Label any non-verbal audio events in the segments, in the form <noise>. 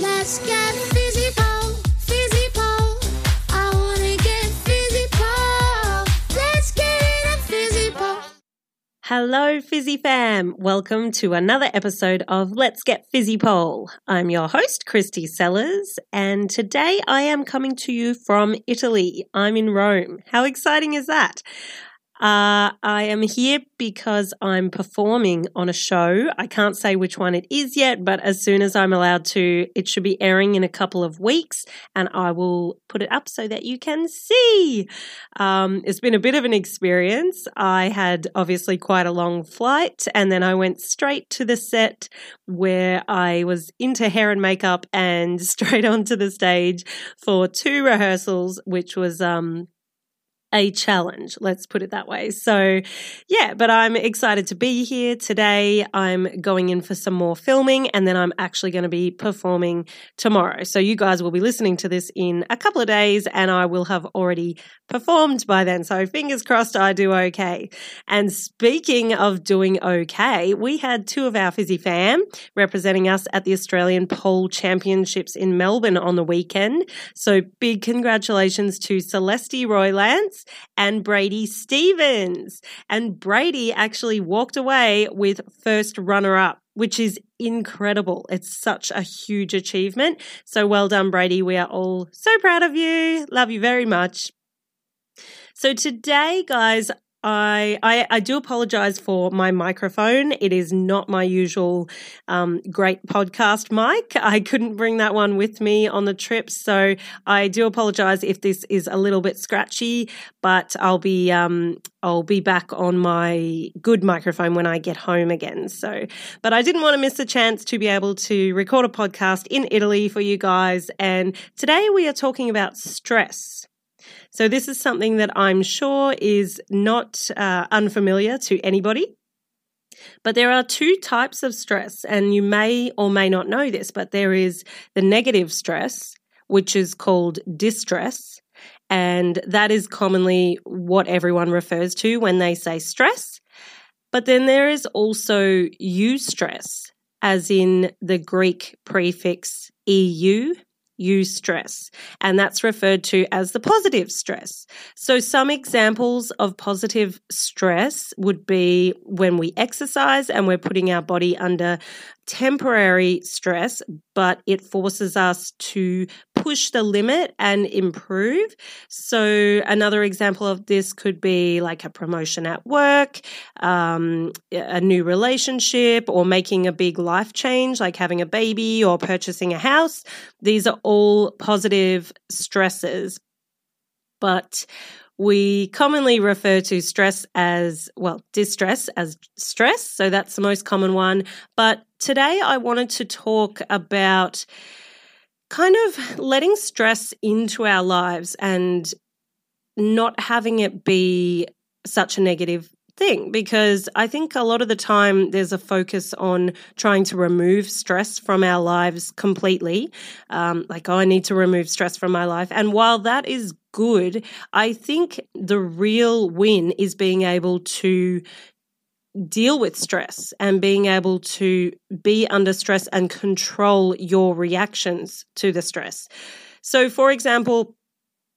Let's get fizzy pole. I wanna get. Let's get. Hello, Fizzy fam. Welcome to another episode of Let's Get Fizzy Pole. I'm your host, Kristy Sellars, and today I am coming to you from Italy. I'm in Rome. How exciting is that? Uh, I am here because I'm performing on a show. I can't say which one it is yet, but as soon as I'm allowed to, it should be airing in a couple of weeks and I will put it up so that you can see. Um, it's been a bit of an experience. I had obviously quite a long flight and then I went straight to the set where I was into hair and makeup and <laughs> straight onto the stage for two rehearsals, which was, um, a challenge. Let's put it that way. So, yeah, but I'm excited to be here today. I'm going in for some more filming and then I'm actually going to be performing tomorrow. So, you guys will be listening to this in a couple of days and I will have already performed by then. So, fingers crossed I do okay. And speaking of doing okay, we had two of our Fizzy fam representing us at the Australian Pole Championships in Melbourne on the weekend. So, big congratulations to Celeste Roylance and Brady Stevens. And Brady actually walked away with first runner up, which is incredible. It's such a huge achievement. So well done, Brady. We are all so proud of you. Love you very much. So today, guys, I, I, I do apologize for my microphone. It is not my usual um, great podcast mic. I couldn't bring that one with me on the trip, so I do apologize if this is a little bit scratchy. But I'll be um, I'll be back on my good microphone when I get home again. So, but I didn't want to miss a chance to be able to record a podcast in Italy for you guys. And today we are talking about stress. So, this is something that I'm sure is not uh, unfamiliar to anybody. But there are two types of stress, and you may or may not know this, but there is the negative stress, which is called distress. And that is commonly what everyone refers to when they say stress. But then there is also eustress, as in the Greek prefix EU, eustress, and that's referred to as the positive stress. So, some examples of positive stress would be when we exercise and we're putting our body under temporary stress, but it forces us to push the limit and improve. So, another example of this could be like a promotion at work, um, a new relationship, or making a big life change, like having a baby or purchasing a house. These are all positive stresses. But we commonly refer to stress as, well, distress as stress. So that's the most common one. But today I wanted to talk about kind of letting stress into our lives and not having it be such a negative thing because I think a lot of the time there's a focus on trying to remove stress from our lives completely. Um, like, oh, I need to remove stress from my life. And while that is good, I think the real win is being able to deal with stress and being able to be under stress and control your reactions to the stress. So, for example,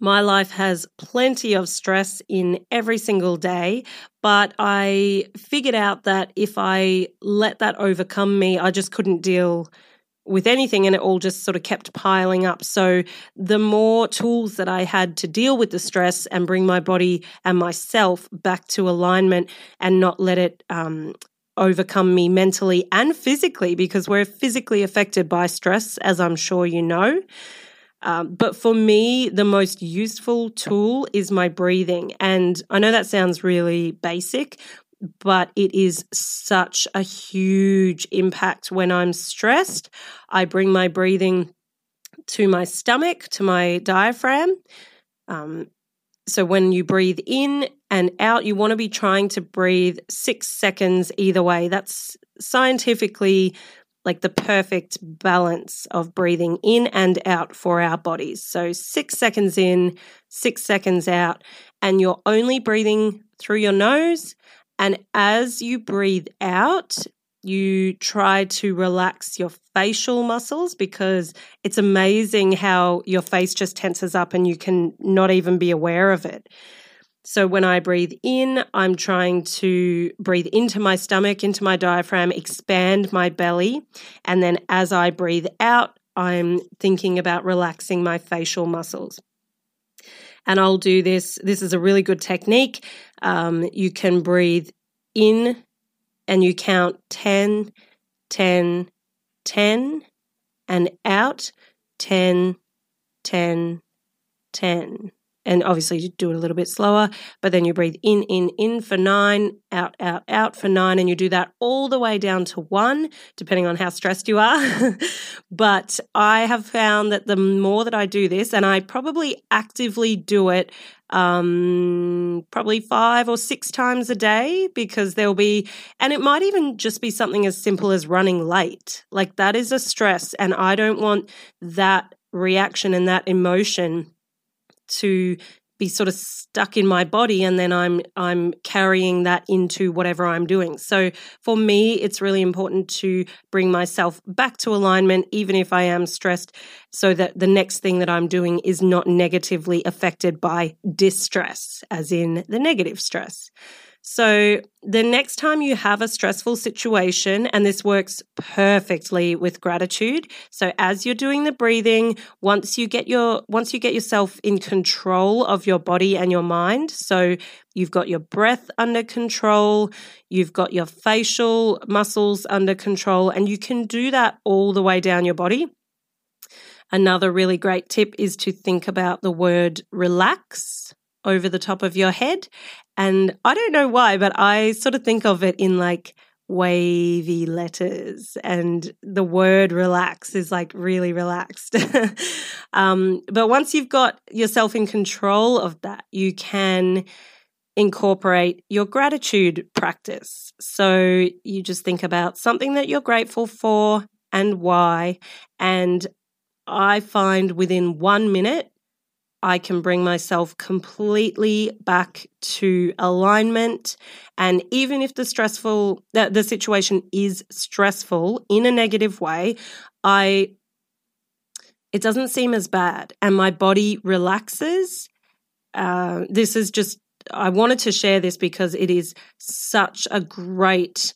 my life has plenty of stress in every single day, but I figured out that if I let that overcome me, I just couldn't deal with anything and it all just sort of kept piling up. So the more tools that I had to deal with the stress and bring my body and myself back to alignment and not let it um, overcome me mentally and physically because we're physically affected by stress, as I'm sure you know. Um, but for me, the most useful tool is my breathing. And I know that sounds really basic, but it is such a huge impact when I'm stressed. I bring my breathing to my stomach, to my diaphragm. Um, so when you breathe in and out, you want to be trying to breathe six seconds either way. That's scientifically like the perfect balance of breathing in and out for our bodies. So, six seconds in, six seconds out, and you're only breathing through your nose. And as you breathe out, you try to relax your facial muscles because it's amazing how your face just tenses up and you can not even be aware of it. So when I breathe in, I'm trying to breathe into my stomach, into my diaphragm, expand my belly. And then as I breathe out, I'm thinking about relaxing my facial muscles. And I'll do this. This is a really good technique. Um, you can breathe in and you count 10, 10, 10, and out 10, 10, 10 and obviously you do it a little bit slower but then you breathe in in in for 9 out out out for 9 and you do that all the way down to 1 depending on how stressed you are. <laughs> But i have found that the more that i do this and i probably actively do it um probably 5 or 6 times a day because there'll be and it might even just be something as simple as running late. Like that is a stress and i don't want that reaction and that emotion to be sort of stuck in my body and then I'm I'm carrying that into whatever I'm doing. So for me it's really important to bring myself back to alignment even if I am stressed so that the next thing that I'm doing is not negatively affected by distress as in the negative stress. So, the next time you have a stressful situation, and this works perfectly with gratitude. So, as you're doing the breathing, once you get your once you get yourself in control of your body and your mind, so you've got your breath under control, you've got your facial muscles under control, and you can do that all the way down your body. Another really great tip is to think about the word relax over the top of your head. And I don't know why, but I sort of think of it in like wavy letters. And the word relax is like really relaxed. <laughs> Um, but once you've got yourself in control of that you can incorporate your gratitude practice. So you just think about something that you're grateful for and why. And i find within one minute I can bring myself completely back to alignment. And even if the stressful, the, the situation is stressful in a negative way, I, it doesn't seem as bad and my body relaxes. Uh, this is just, I wanted to share this because it is such a great,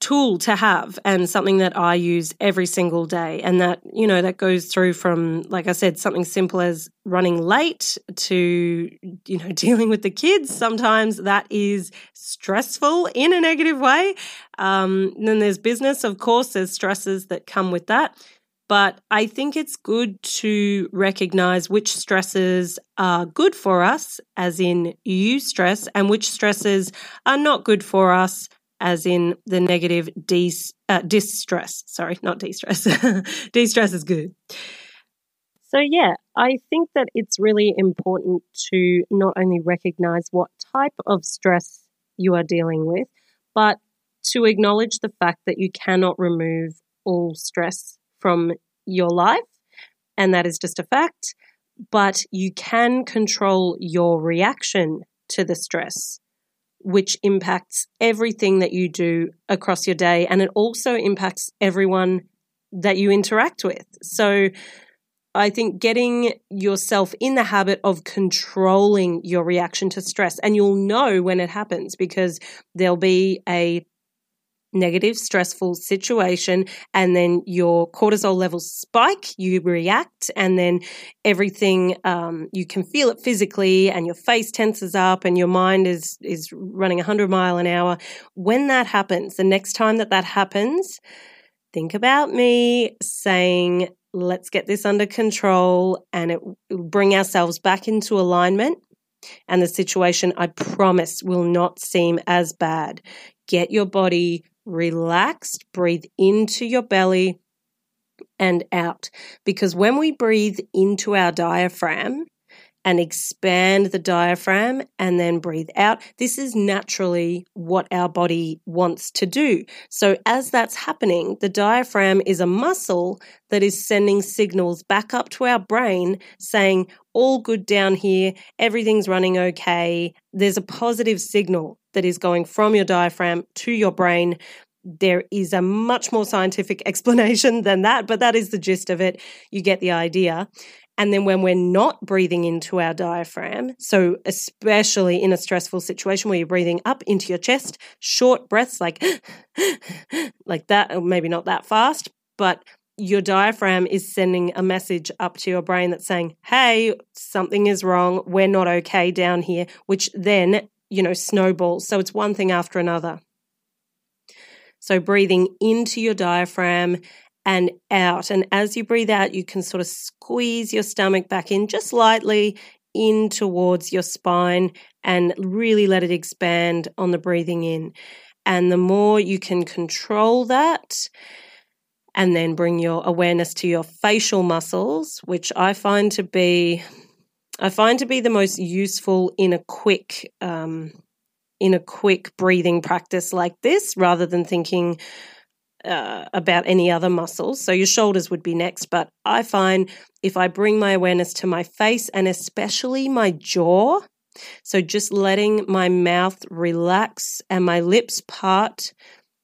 tool to have and something that I use every single day. And that, you know, that goes through from, like I said, something simple as running late to, you know, <laughs> dealing with the kids. Sometimes that is stressful in a negative way. Um, then there's business, of course, there's stresses that come with that. But I think it's good to recognize which stresses are good for us, as in eustress, and which stresses are not good for us, as in the negative de- uh, distress. Sorry, not de-stress. <laughs> de-stress is good. So, yeah, I think that it's really important to not only recognize what type of stress you are dealing with, but to acknowledge the fact that you cannot remove all stress from your life. And that is just a fact. But you can control your reaction to the stress which impacts everything that you do across your day. And it also impacts everyone that you interact with. So I think getting yourself in the habit of controlling your reaction to stress, and you'll know when it happens because there'll be a negative, stressful situation, and then your cortisol levels spike, you react, and then everything um, you can feel it physically, and your face tenses up, and your mind is is running 100 mile an hour. When that happens, the next time that that happens, think about me saying, "Let's get this under control," and it will bring ourselves back into alignment. And the situation, I promise, will not seem as bad. Get your body relaxed, breathe into your belly and out. Because when we breathe into our diaphragm and expand the diaphragm and then breathe out, this is naturally what our body wants to do. So, as that's happening, the diaphragm is a muscle that is sending signals back up to our brain saying, all good down here, everything's running okay. There's a positive signal that is going from your diaphragm to your brain there is a much more scientific <laughs> explanation than that, but that is the gist of it. You get the idea. And then when we're not breathing into our diaphragm, so especially in a stressful situation where you're breathing up into your chest, short breaths like <laughs> like that, or maybe not that fast, but your diaphragm is sending a message up to your brain that's saying, "Hey, something is wrong. We're not okay down here," which then, you know, snowballs. So it's one thing after another. So breathing into your diaphragm and out. And as you breathe out, you can sort of squeeze your stomach back in just lightly in towards your spine and really let it expand on the breathing in. And the more you can control that, and then bring your awareness to your facial muscles, which I find to be, I find to be the most useful in a quick, um, in a quick breathing practice like this, rather than thinking uh, about any other muscles. So your shoulders would be next, but I find if I bring my awareness to my face and especially my jaw, so just letting my mouth relax and my lips part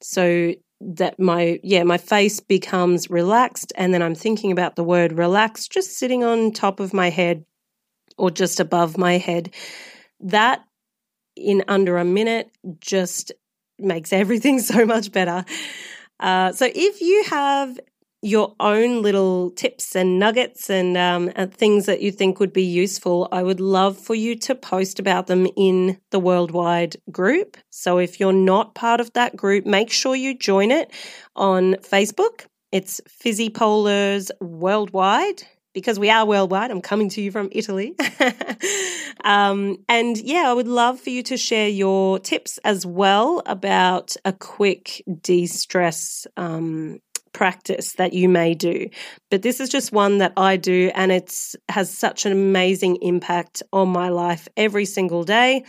so that my yeah my face becomes relaxed and then i'm thinking about the word relax just sitting on top of my head or just above my head that in under a minute just makes everything <laughs> so much better uh, so if you have your own little tips and nuggets and, um, and things that you think would be useful, I would love for you to post about them in the worldwide group. So if you're not part of that group, make sure you join it on Facebook. It's Fizzy Polars Worldwide because we are worldwide. I'm coming to you from Italy. <laughs> um, and yeah, I would love for you to share your tips as well about a quick de stress um, practice that you may do. But this is just one that I do, and it's has such an amazing impact on my life every single day.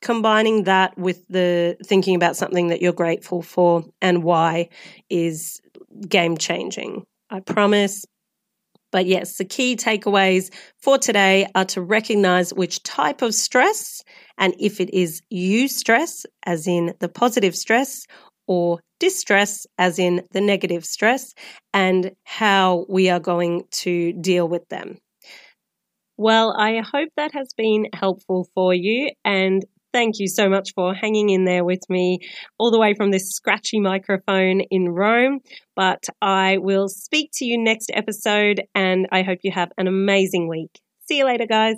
Combining that with the thinking about something that you're grateful for and why is game changing. I promise. But yes, the key takeaways for today are to recognize which type of stress and if it is eustress, as in the positive stress, or distress, as in the negative stress, and how we are going to deal with them. Well, I hope that has been helpful for you. And thank you so much for hanging in there with me all the way from this scratchy microphone in Rome. But I will speak to you next episode, and I hope you have an amazing week. See you later, guys.